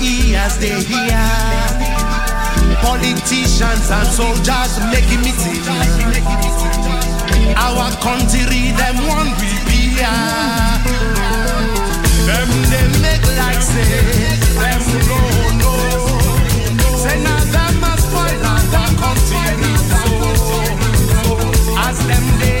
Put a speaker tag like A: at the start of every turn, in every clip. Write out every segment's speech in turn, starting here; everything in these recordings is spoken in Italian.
A: Ears they hear. Politicians and soldiers making me see. Our country them one will be Them they make like say them no no. Say now them must spoil our country so as them they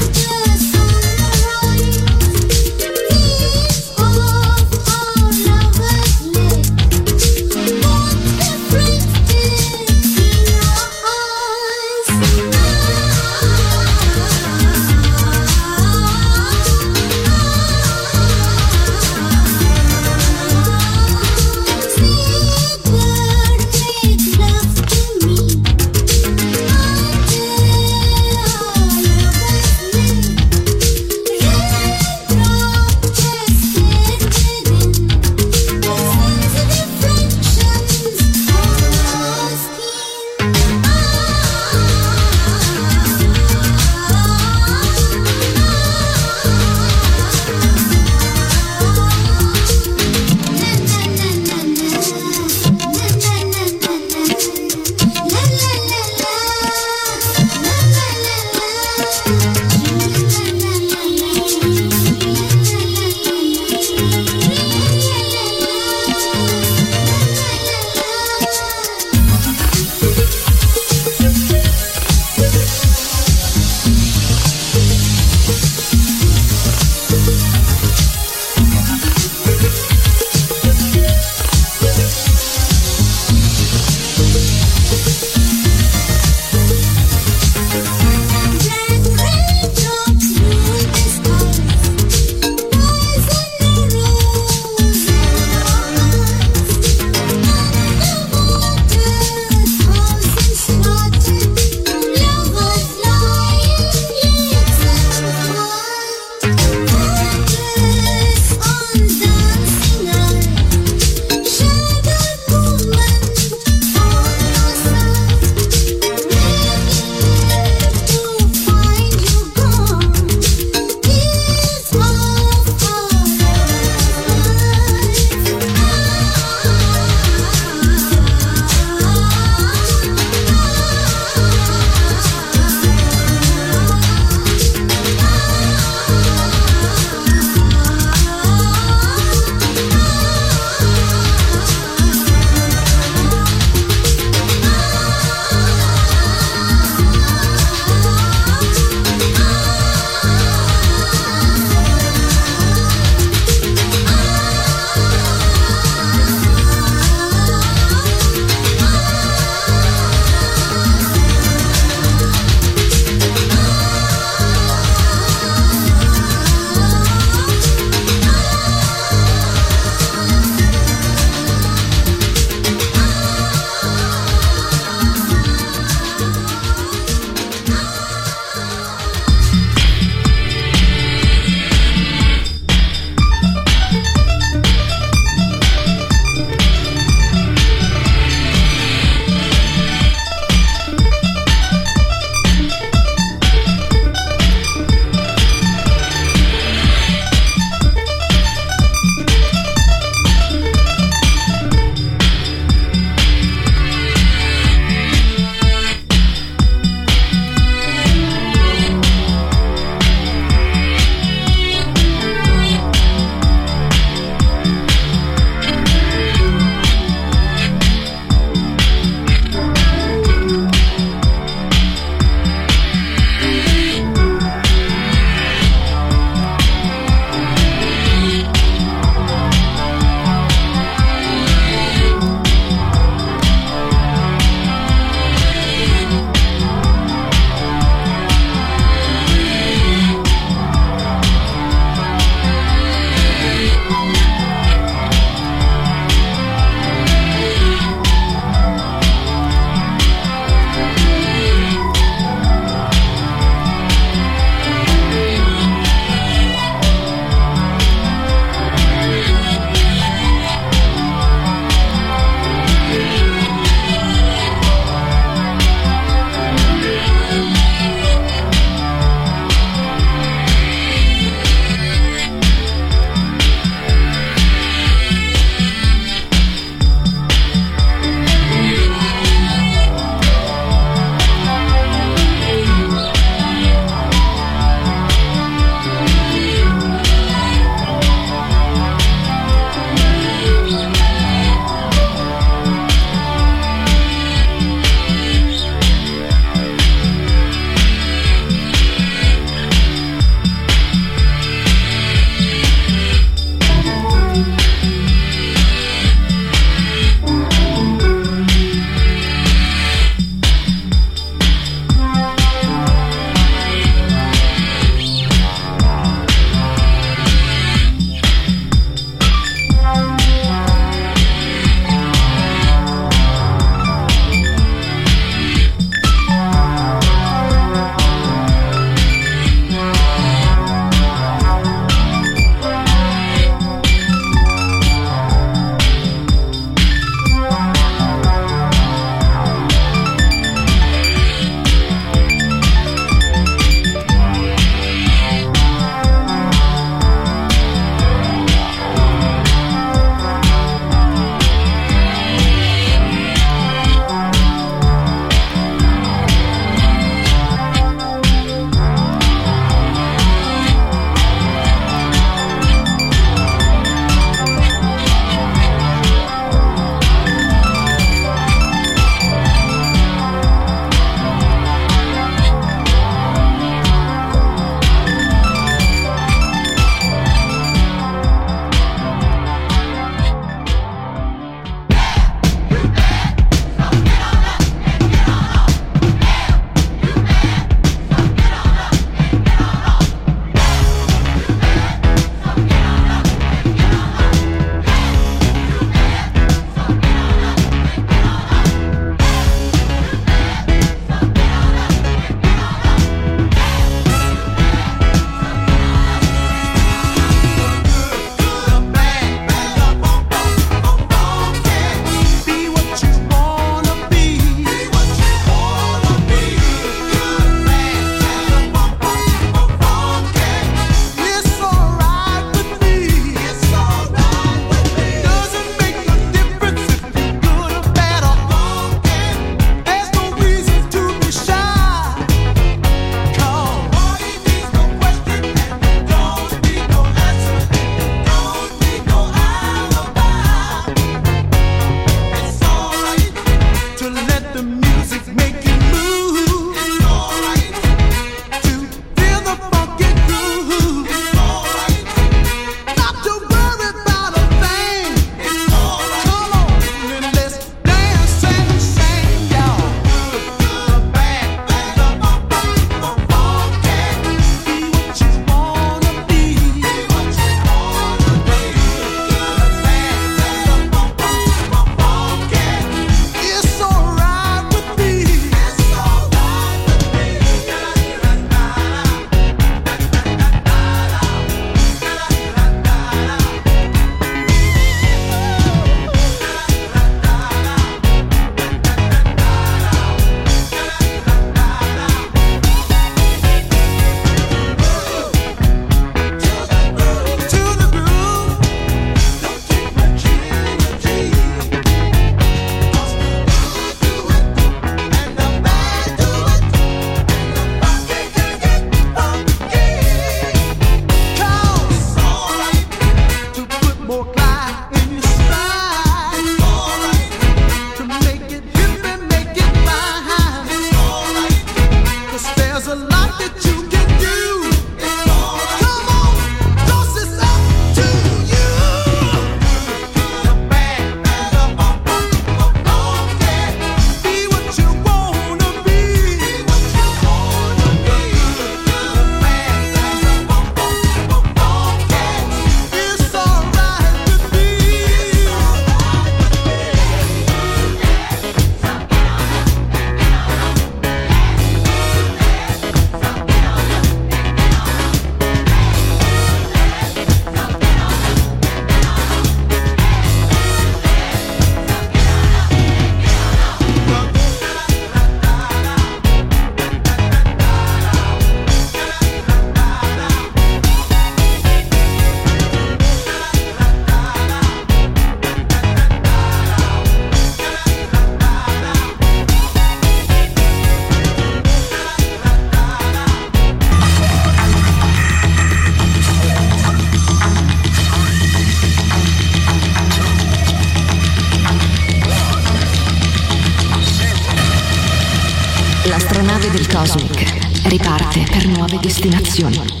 B: destinación.